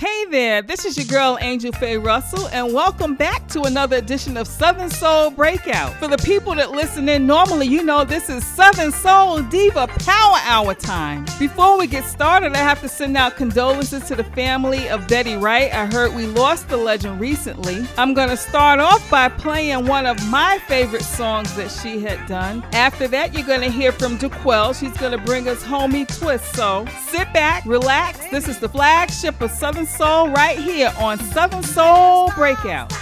Hey there, this is your girl Angel Faye Russell, and welcome back to another edition of Southern Soul Breakout. For the people that listen in normally, you know this is Southern Soul Diva Power Hour time. Before we get started, I have to send out condolences to the family of Betty Wright. I heard we lost the legend recently. I'm going to start off by playing one of my favorite songs that she had done. After that, you're going to hear from DeQuell. She's going to bring us Homie Twist. So sit back, relax. This is the flagship of Southern Soul right here on Southern Soul Breakout.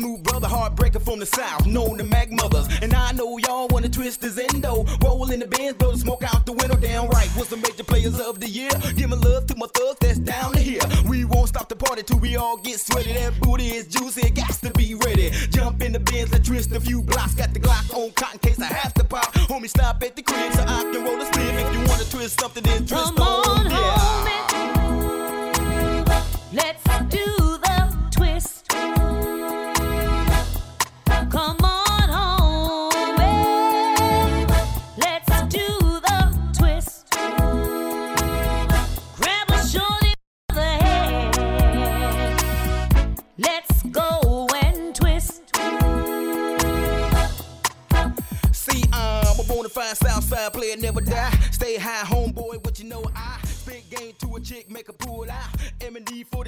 Smooth brother, heartbreaker from the south, known to Mac mothers. And I know y'all wanna twist his endo. Roll in the Benz, blow the smoke out the window, damn right. What's the major players of the year? Give my love to my thugs that's down to here. We won't stop the party till we all get sweaty. That booty is juicy, it got to be ready. Jump in the Benz, let's twist a few blocks. Got the Glock on cotton case I have to pop. Homie, stop at the crib so I can roll a split. If you wanna twist something, then twist Come on, on. Yeah.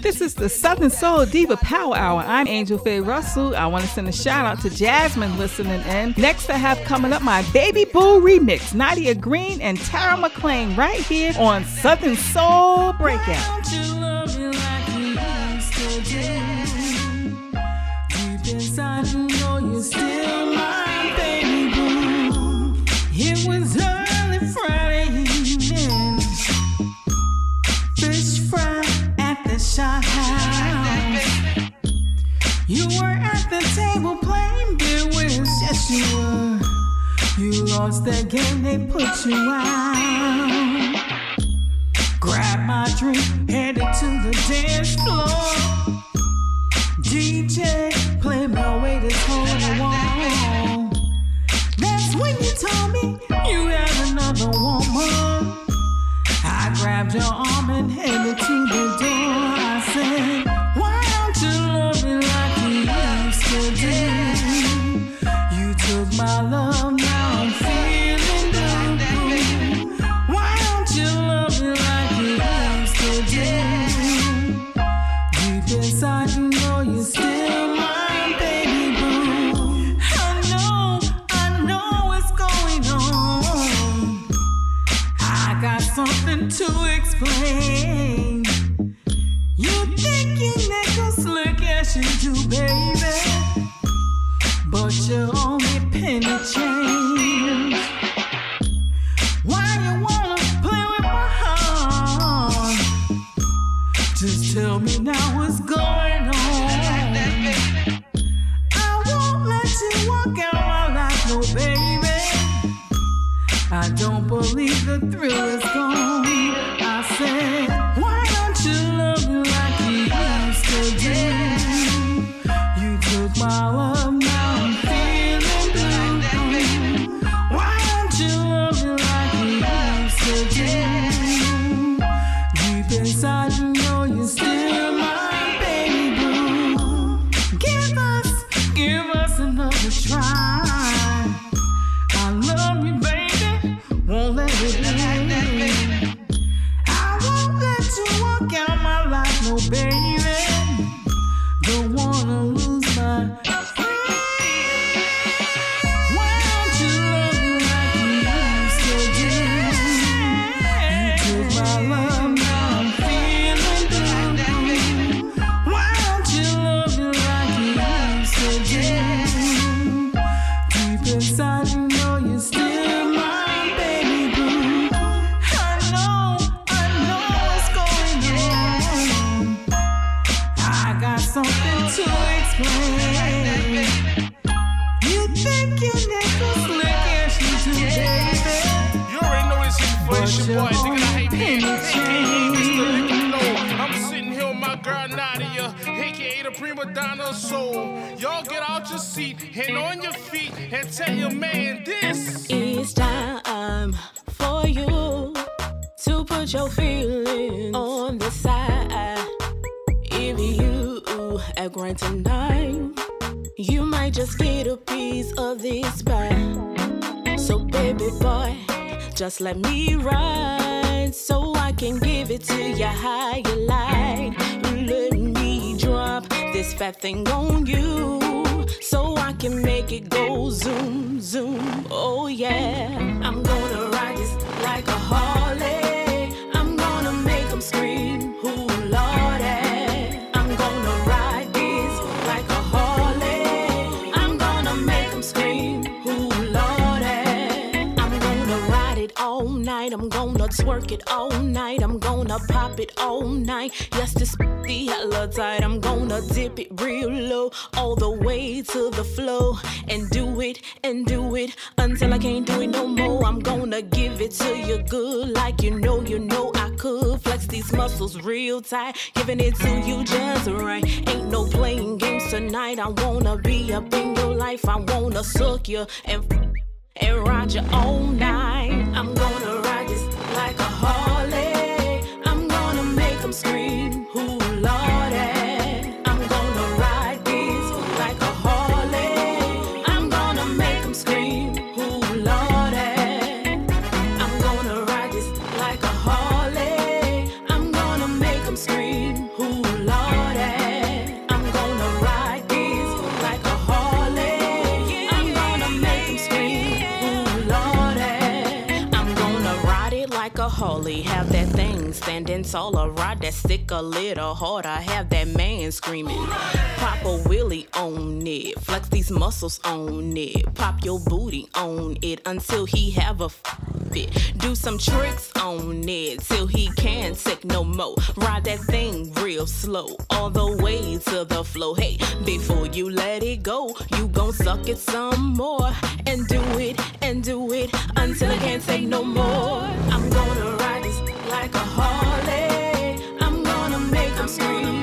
This is the Southern. Soul Diva Power Hour. I'm Angel Faye Russell. I want to send a shout out to Jasmine listening in. Next, I have coming up my Baby Boo remix, Nadia Green and Tara McClain, right here on Southern Soul Breakout. Friday evening. Fish fry the shop house. You were at the table playing beer whist. Yes, you were. You lost that game, they put you out. Grab my drink, headed to the dance floor. DJ, play my way this whole wall. That's when you told me you had another woman. I grabbed your arm and headed to the Deep tell your man this. It's time for you to put your feelings on the side. If you act right tonight, you might just get a piece of this pie. So, baby boy, just let me ride so I can give it to you how you like. Let me drop this fat thing on you so can make it go zoom, zoom. Oh, yeah. I'm gonna ride this like a Harley. I'm gonna make 'em scream, twerk it all night. I'm gonna pop it all night. Yes, this be hella tight. I'm gonna dip it real low, all the way to the flow, and do it and do it until I can't do it no more. I'm gonna give it to you good, like you know, you know I could. Flex these muscles real tight, giving it to you just right. Ain't no playing games tonight. I wanna be up in your life. I wanna suck you and and ride you all night. I'm gonna ride like a Harley. Taller. Ride that stick a little harder. I have that man screaming. Pop a wheelie on it. Flex these muscles on it. Pop your booty on it until he have a fit. Do some tricks on it till he can't take no more. Ride that thing real slow all the way to the flow. Hey, before you let it go, you gon' suck it some more and do it and do it until I can't take no more. I'm gonna like a Harley. I'm gonna make 'em scream.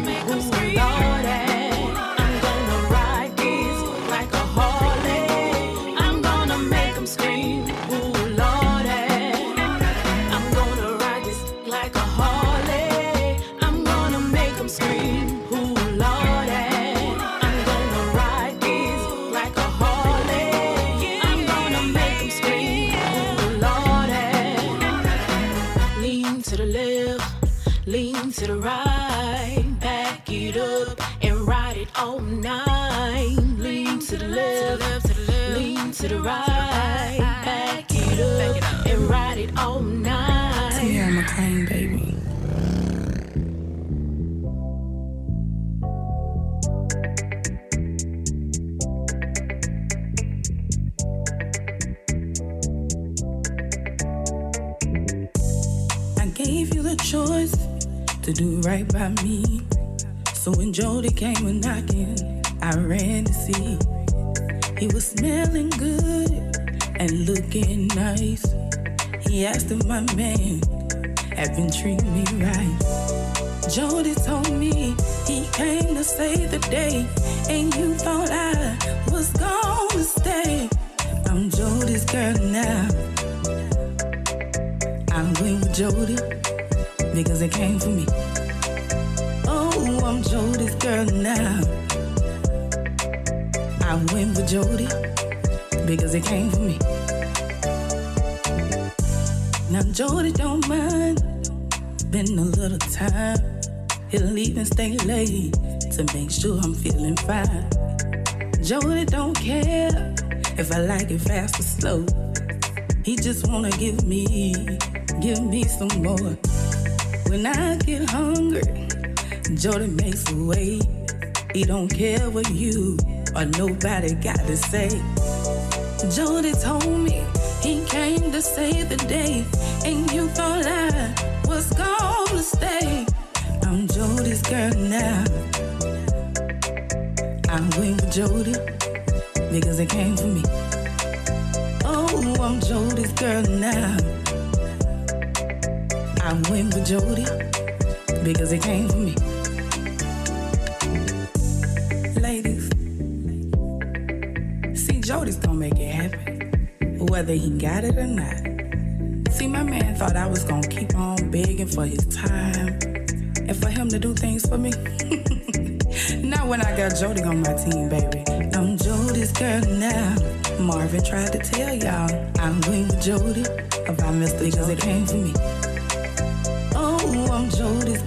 To the right, back it up and ride it all night. Tierra McLean, baby. I gave you the choice to do right by me. So when Jody came a knocking, I ran to see. He was smelling good and looking nice. He asked if my man had been treating me right. Jody told me he came to save the day, and you thought I was gonna stay. I'm Jody's girl now. I went with Jody because it came for me. Oh, I'm Jody's girl now. I went with Jody because it came for me. Now Jody don't mind spend a little time. He'll even stay late to make sure I'm feeling fine. Jody don't care if I like it fast or slow. He just wanna give me, give me some more. When I get hungry, Jody makes a way. He don't care what you or nobody got to say. Jody told me he came to save the day, and you thought I was gonna stay. I'm Jody's girl now. I went with Jody because it came for me. Oh, I'm Jody's girl now. I went with Jody because it came for me. Jody's gonna make it happen, whether he got it or not. See, my man thought I was gonna keep on begging for his time and for him to do things for me. Not when I got Jody on my team, baby. I'm Jody's girl now. Marvin tried to tell y'all I'm with Jody about Mr. because it came for me.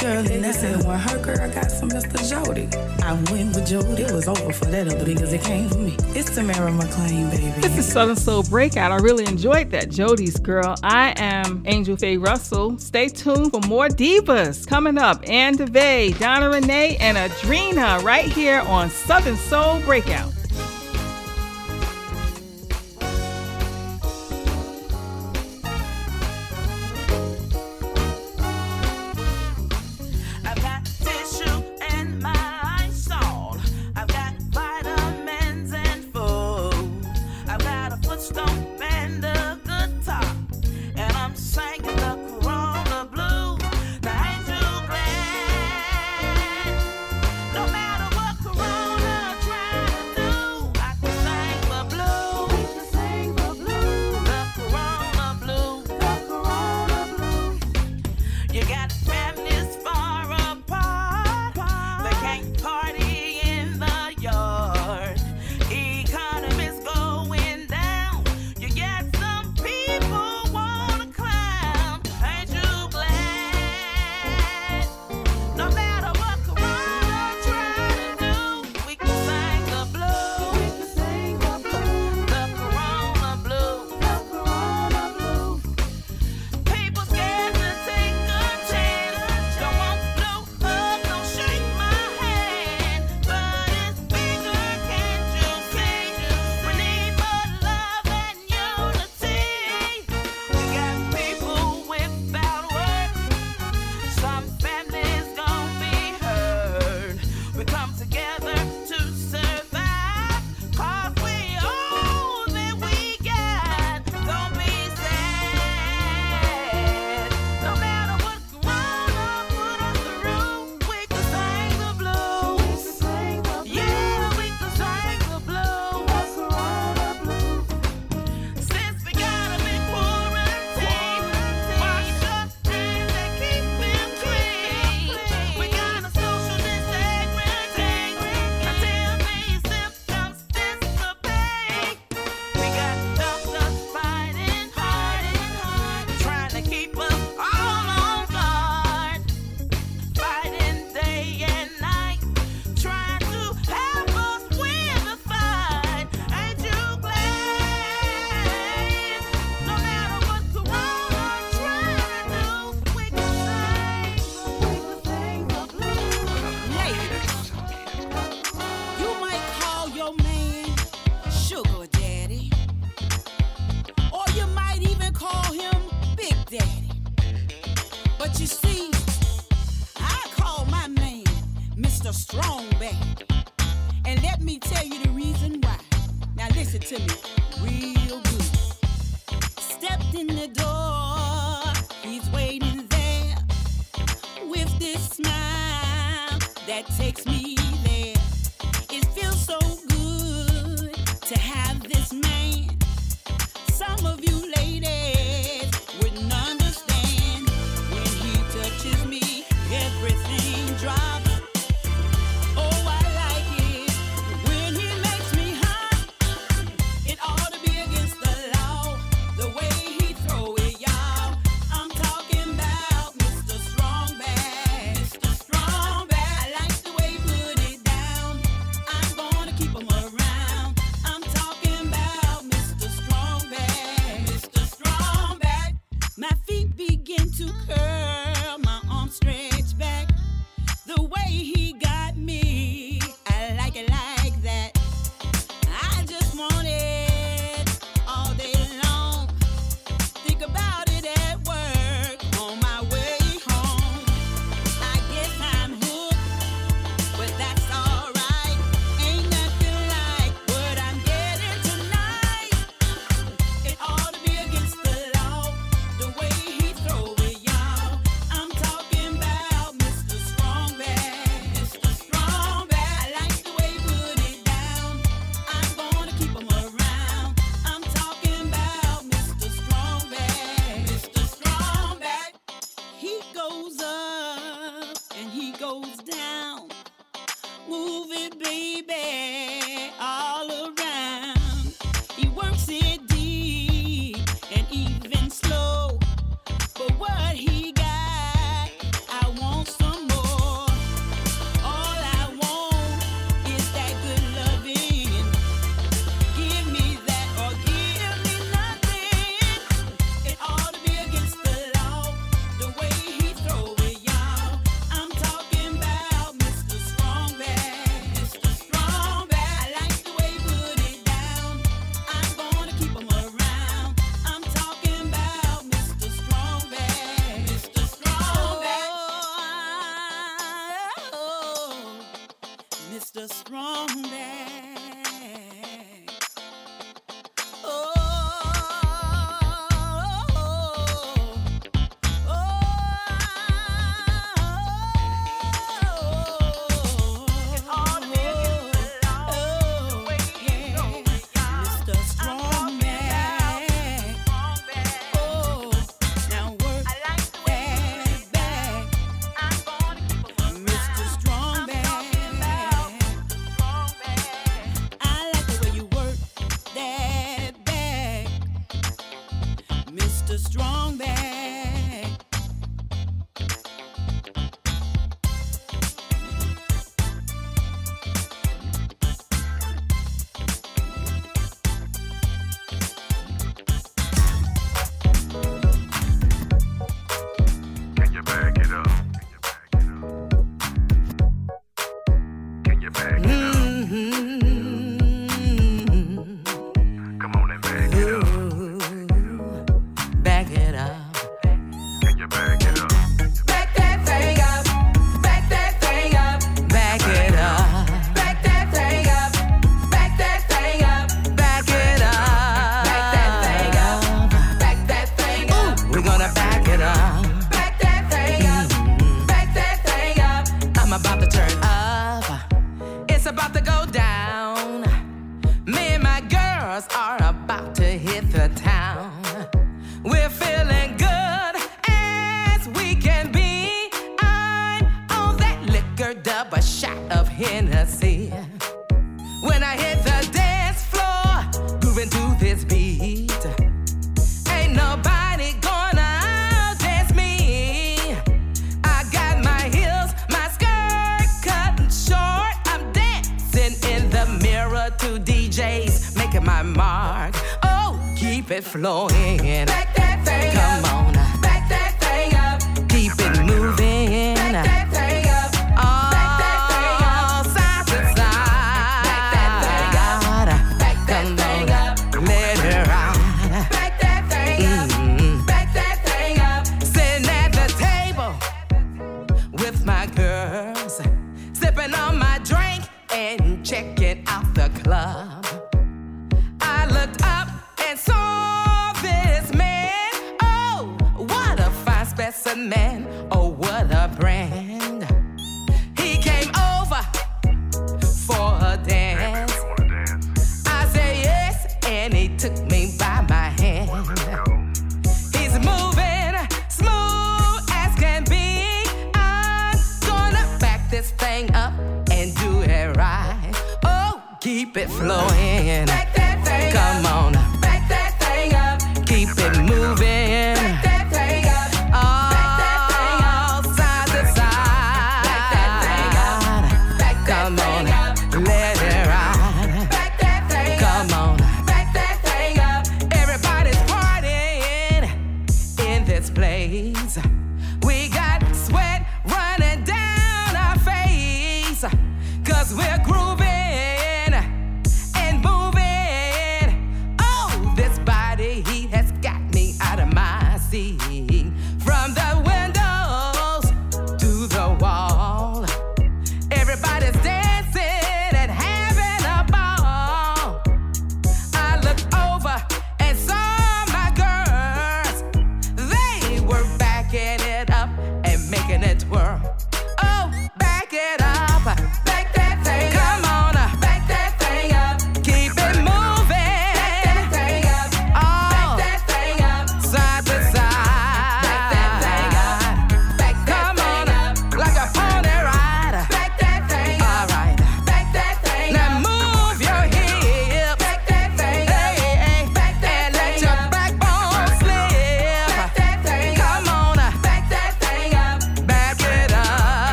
Girl now. They said when her girl got some Mr. Jody, I went with Jody. It was over for that other because it came for me. It's Tamara McLean, baby. This is Southern Soul Breakout. I really enjoyed that. Jody's Girl. I am Angel Faye Russell. Stay tuned for more divas coming up. Ann DeVay, Donna Renee, and Adrena right here on Southern Soul Breakout. Town. We're flowing. Back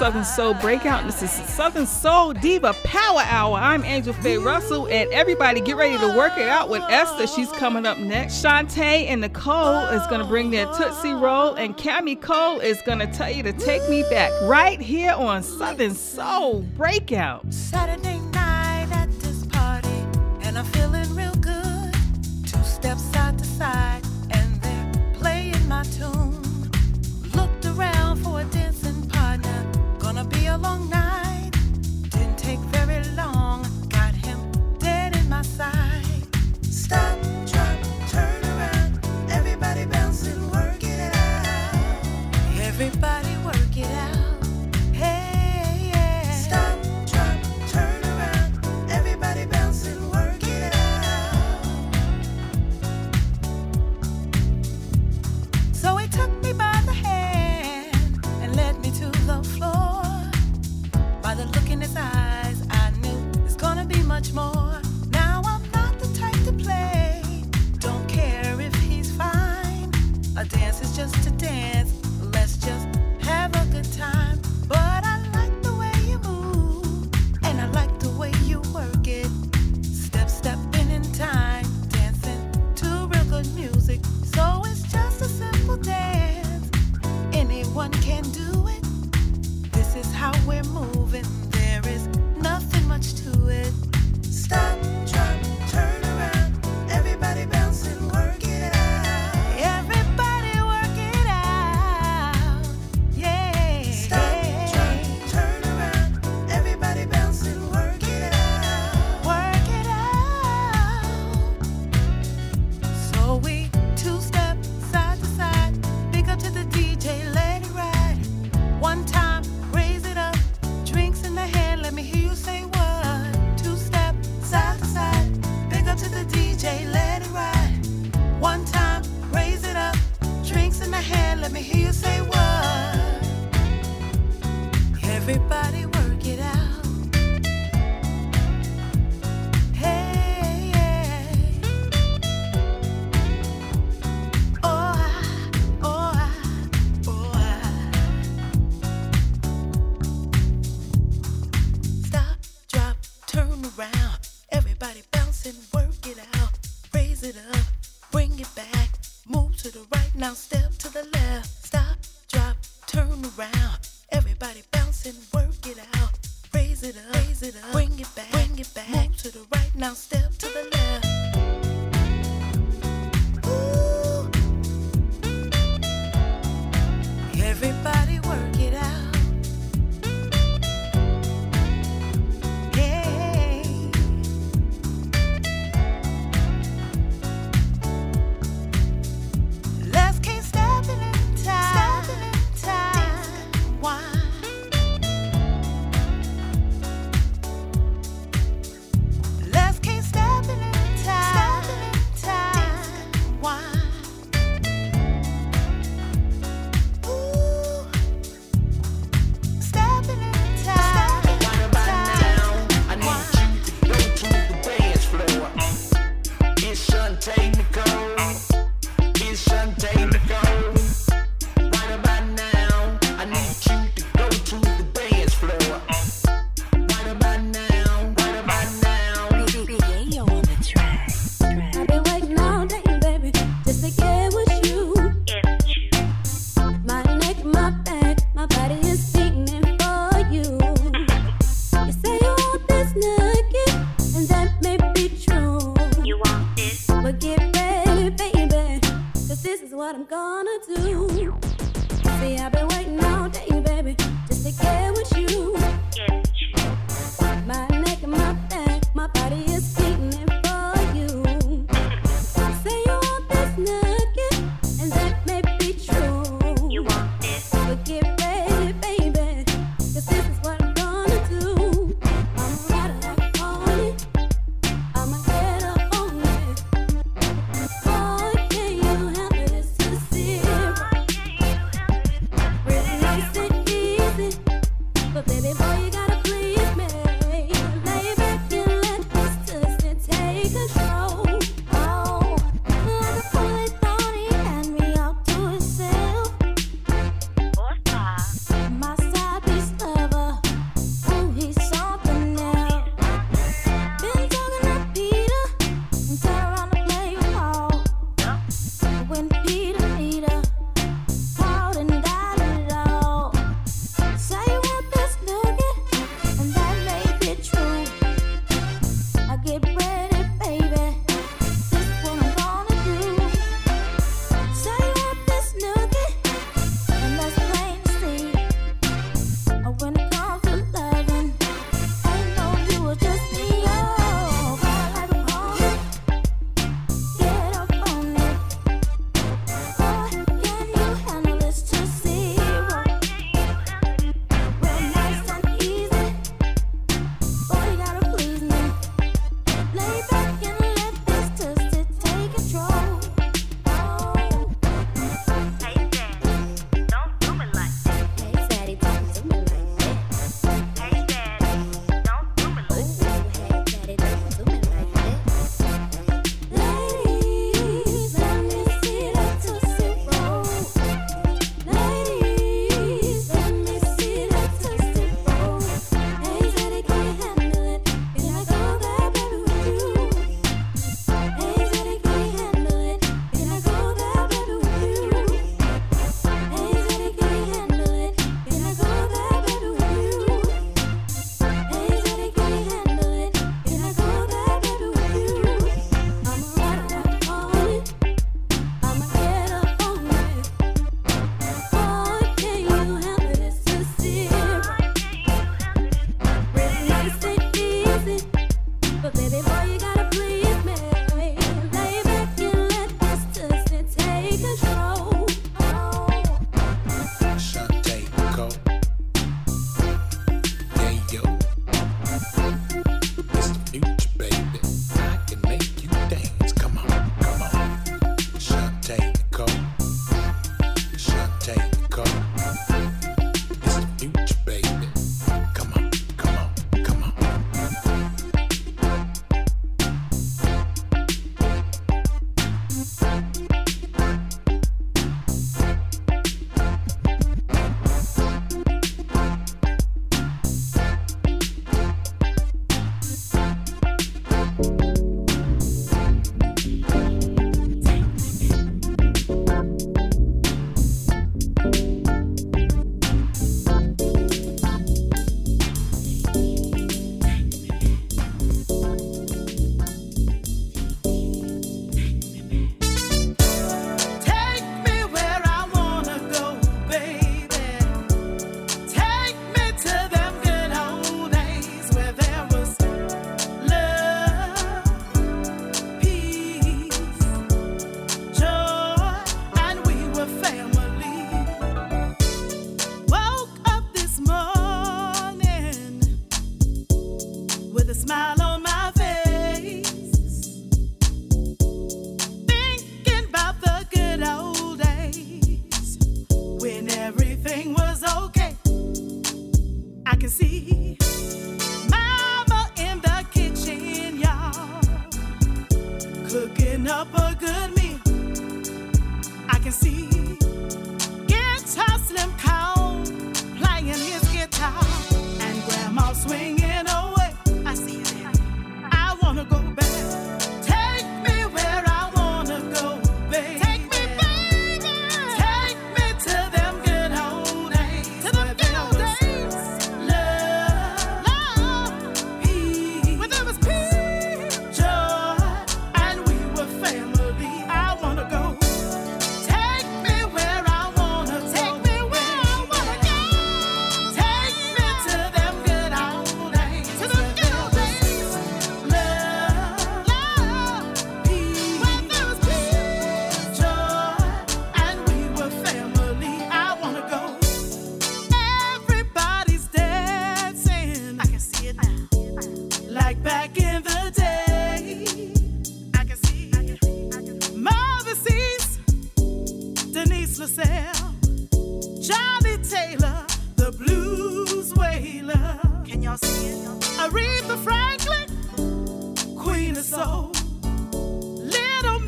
Southern Soul Breakout. This is Southern Soul Diva Power Hour. I'm Angel Faye Russell, and everybody get ready to work it out with Esther. She's coming up next. Shantae and Nicole is going to bring their Tootsie Roll, and Cami Cole is going to tell you to take me back right here on Southern Soul Breakout.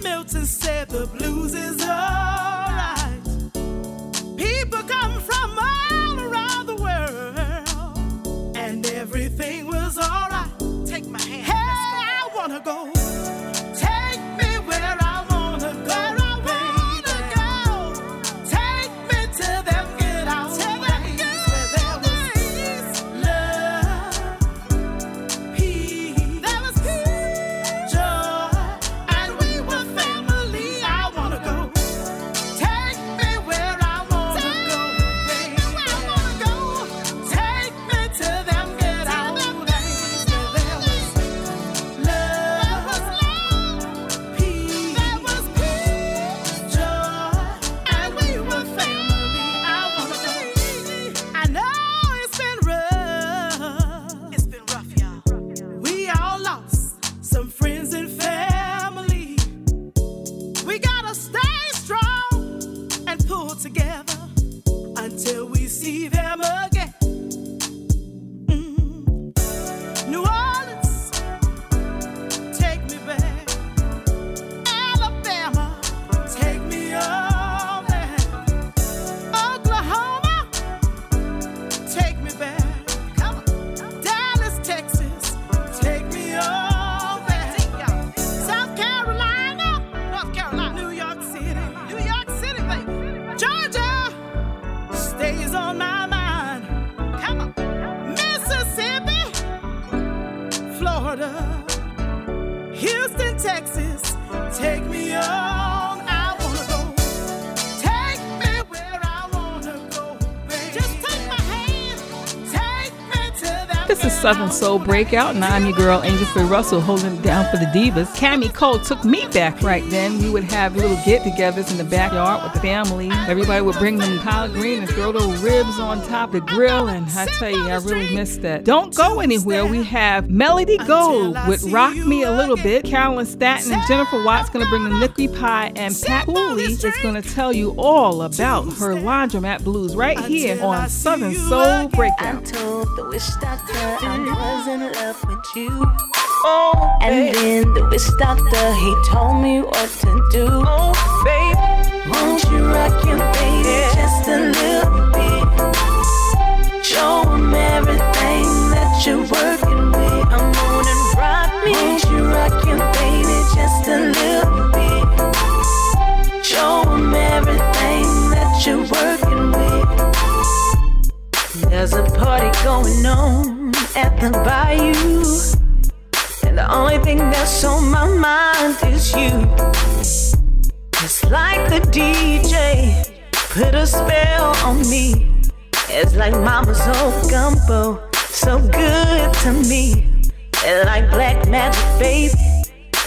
Milton said the blues is alright. This is Southern Soul Breakout, and I'm your girl Angel Faye Russell holding it down for the divas. Cammy Cole took me back right then. We would have little get-togethers in the backyard with the family. Everybody would bring them collard green and throw little ribs on top the grill, and I tell you, I really miss that. Don't go anywhere. We have Melody Gold with Rock Me a Little Bit. Carolyn Staten and Jennifer Watts going to bring the Nicky Pie, and Pat Cooley is going to tell you all about her laundromat blues right here on Southern Soul Breakout. Told the witch doctor I was in love with you. Oh, and then the witch doctor he told me what to do. Oh, baby, won't you rock your baby just a little bit? Show him everything that you're working with. I'm gonna rock me. Won't you rock your baby just a little bit? Show him everything that you're working with. There's a party going on at the bayou. And the only thing that's on my mind is you. It's like the DJ put a spell on me. It's like mama's old gumbo, so good to me. It's like black magic, baby.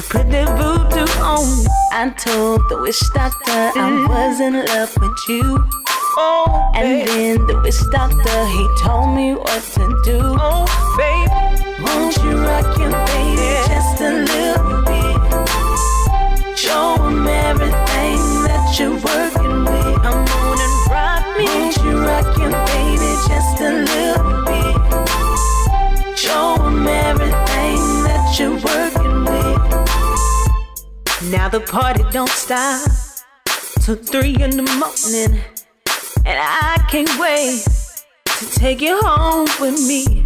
Put the voodoo on. I told the witch doctor I was in love with you. Oh, and then the witch doctor, he told me what to do. Oh, babe. Won't you rock your baby yeah. just a little bit? Show him everything that you're working with. I'm gonna rock me. Won't you rock your baby just a little bit? Show him everything that you're working with. Now the party don't stop till three in the morning and I can't wait to take you home with me.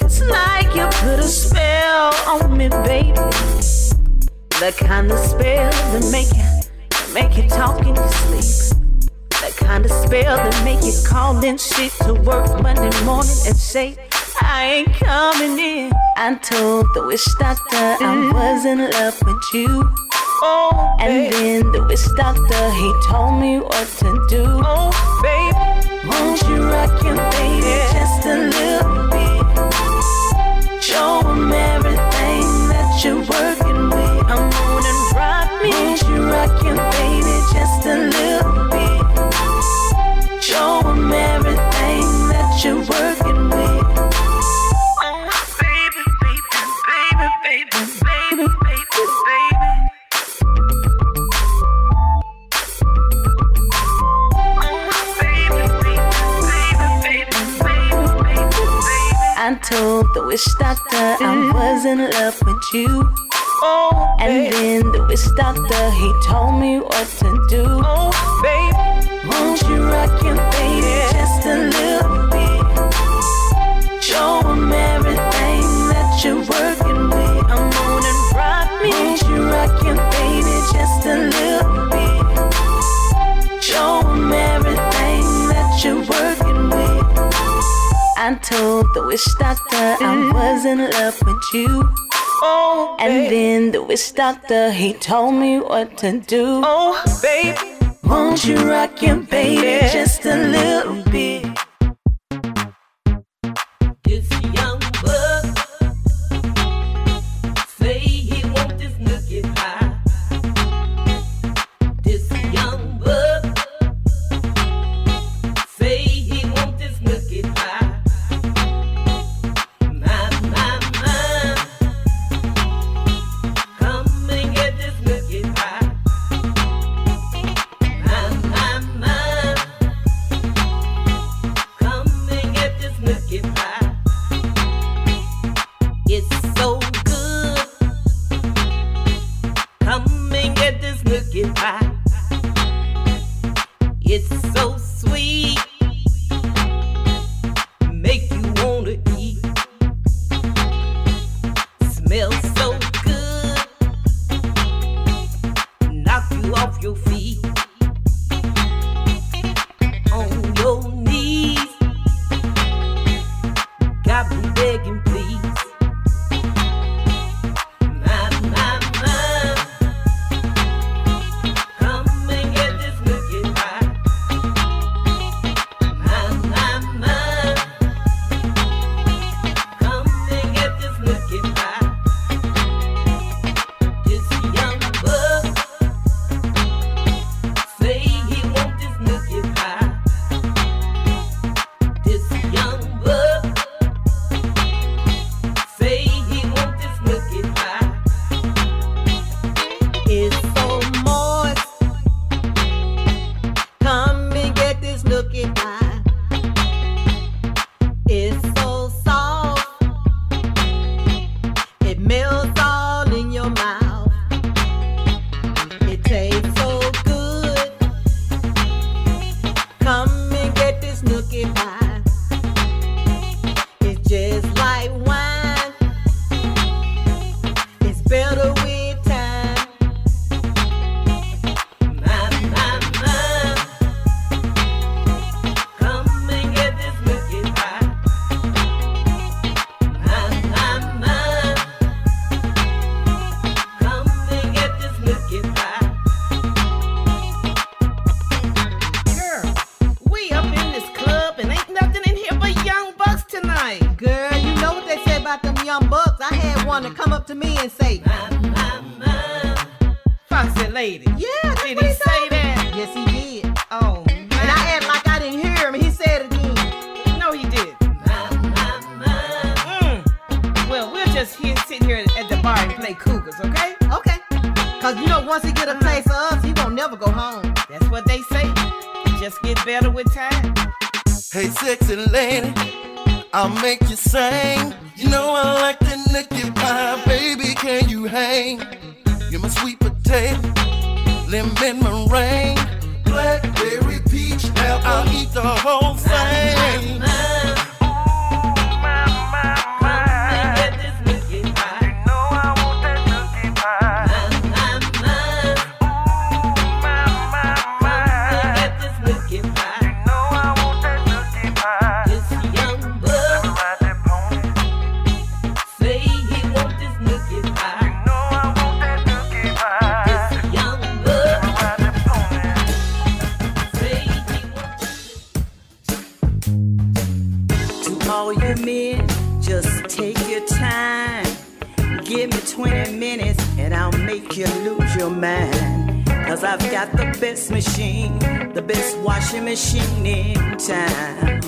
It's like you put a spell on me, baby. The kind of spell that make you make you talk in your sleep. The kind of spell that make you call in shit to work Monday morning and say, I ain't coming in. I told the witch doctor I mm-hmm. was in love with you. Oh, and then the witch doctor he told me what to do. Oh, baby, won't you rock your baby just a little bit? Show 'em everything that you're working with. On and rock me. Won't you rock your baby just a little bit? Show 'em everything that you're working with. Told the witch doctor I mm-hmm. was in love with you. Oh, and then the witch doctor he told me what to do. Oh, baby, won't you rock your baby just a little bit? Show 'em everything that you're working with. On and rock me. Mm-hmm. Won't you rock your baby just a little bit? I told the witch doctor I was in love with you. Oh, and then the witch doctor he told me what to do. Oh, baby, won't you rock your baby just You just take your time. Give me 20 minutes and I'll make you lose your mind. Cause I've got the best machine, the best washing machine in town.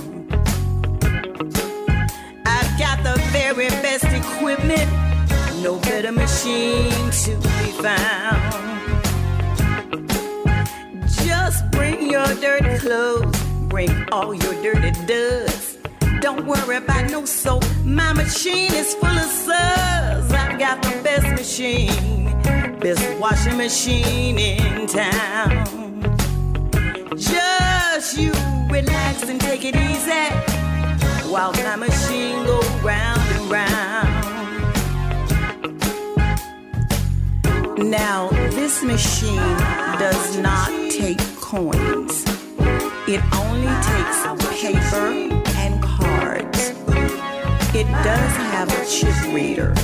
I've got the very best equipment, no better machine to be found. Just bring your dirty clothes, bring all your dirty duds. Don't worry about no soap, my machine is full of suds. I've got the best machine, best washing machine in town. Just you relax and take it easy while my machine goes round and round. Now, this machine does not take coins. It only takes paper. It does have a chip reader.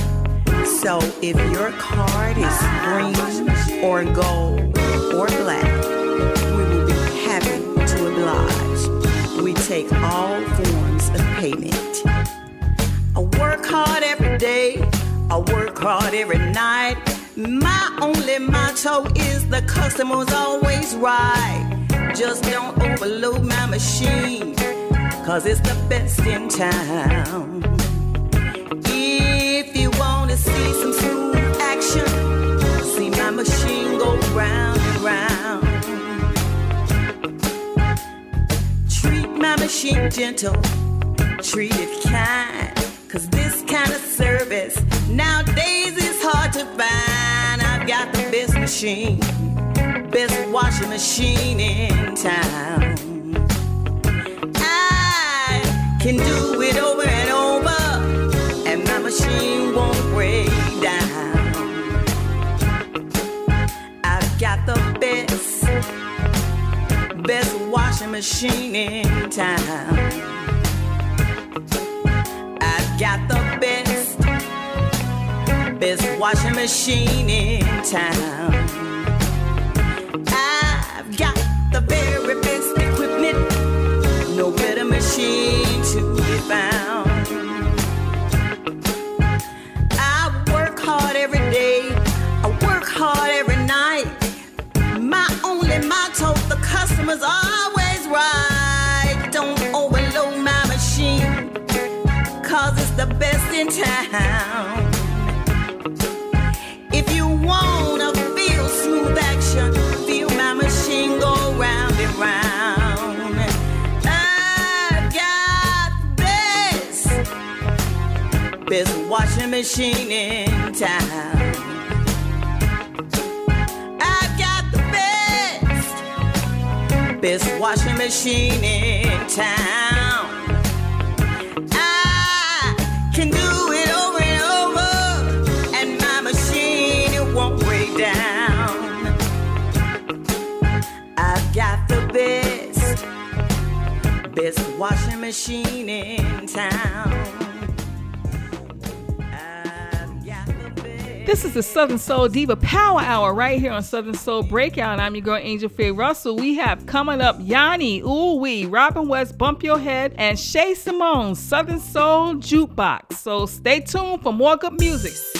So if your card is green or gold or black, we will be happy to oblige. We take all forms of payment. I work hard every day. I work hard every night. My only motto is the customer's always right. Just don't overload my machine, cause it's the best in town. If you wanna see some smooth action, see my machine go round and round. Treat my machine gentle, treat it kind. Cause this kind of service nowadays is hard to find. I've got the best machine, best washing machine in town. Can do it over and over, and my machine won't break down. I've got the best, best washing machine in town. I've got the best, best washing machine in town. I've got the very best equipment, no better machine found. I work hard every day, I work hard every night. My only motto, the customer's always right. Don't overload my machine cause it's the best in town. Best washing machine in town. I've got the best, best washing machine in town. I can do it over and over, and my machine it won't break down. I've got the best, best washing machine in town. This is the Southern Soul Diva Power Hour right here on Southern Soul Breakout. I'm your girl Angel Faye Russell. We have coming up Yanni, Ooh Wee, Robin West, Bump Your Head, and Shay Simone, Southern Soul Jukebox. So stay tuned for more good music.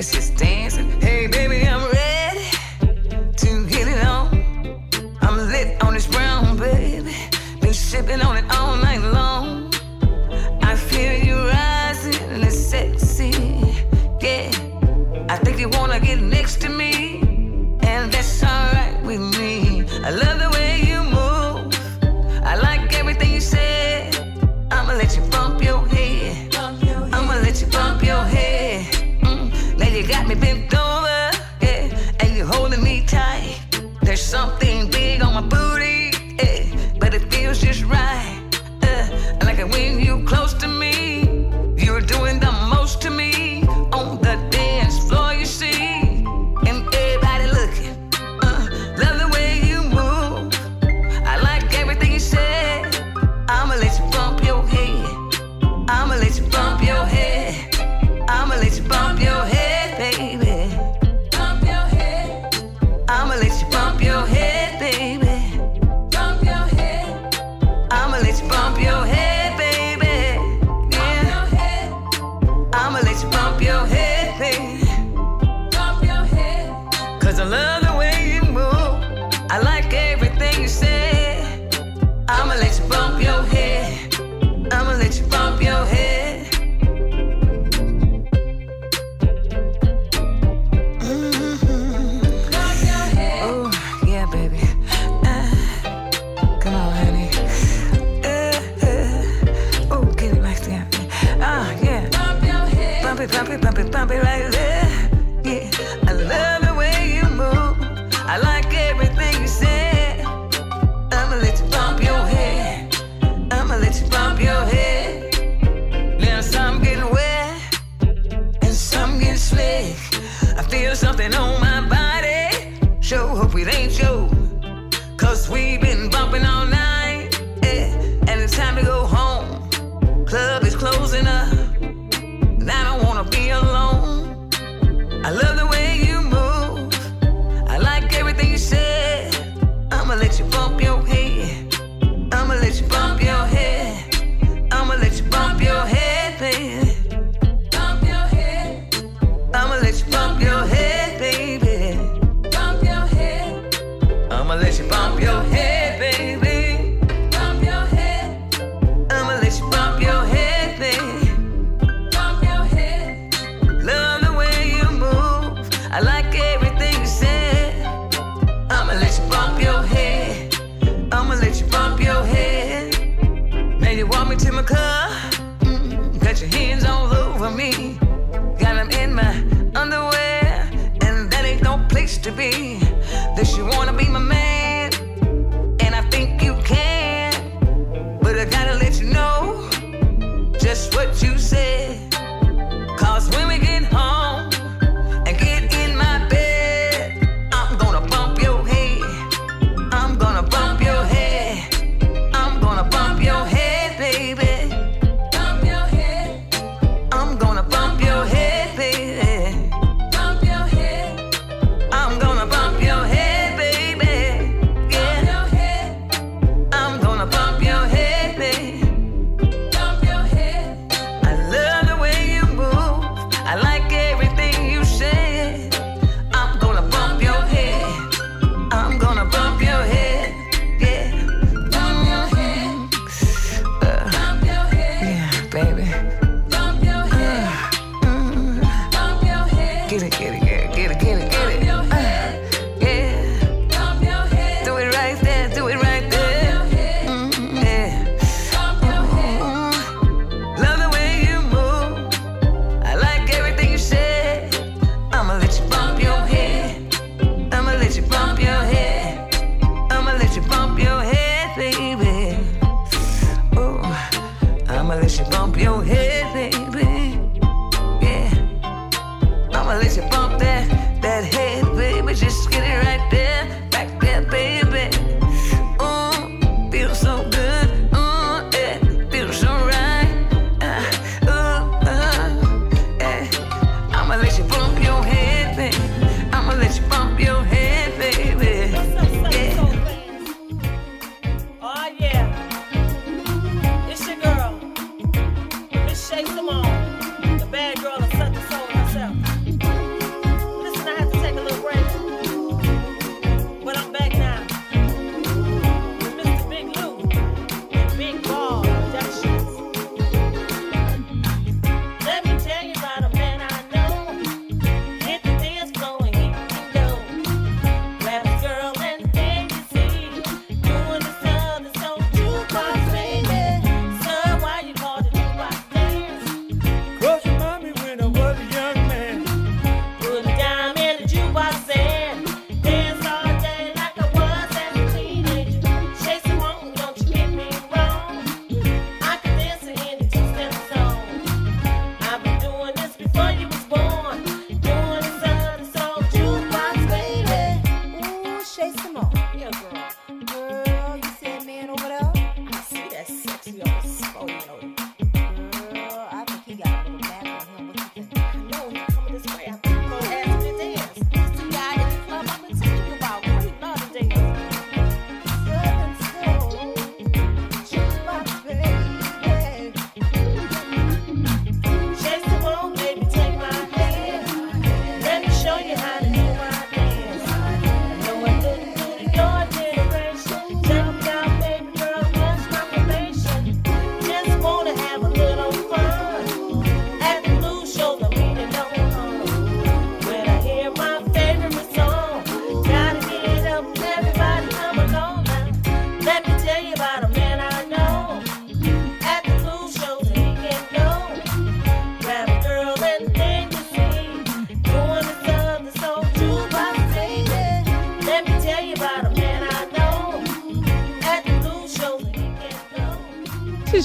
Was just dancing.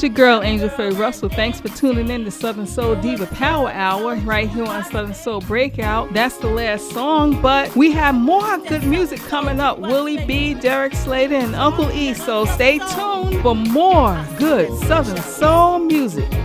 Your girl, Angel Faye Russell. Thanks for tuning in to Southern Soul Diva Power Hour right here on Southern Soul Breakout. That's the last song, but we have more good music coming up. Willie B, Derek Slater, and Uncle E. So stay tuned for more good Southern Soul music.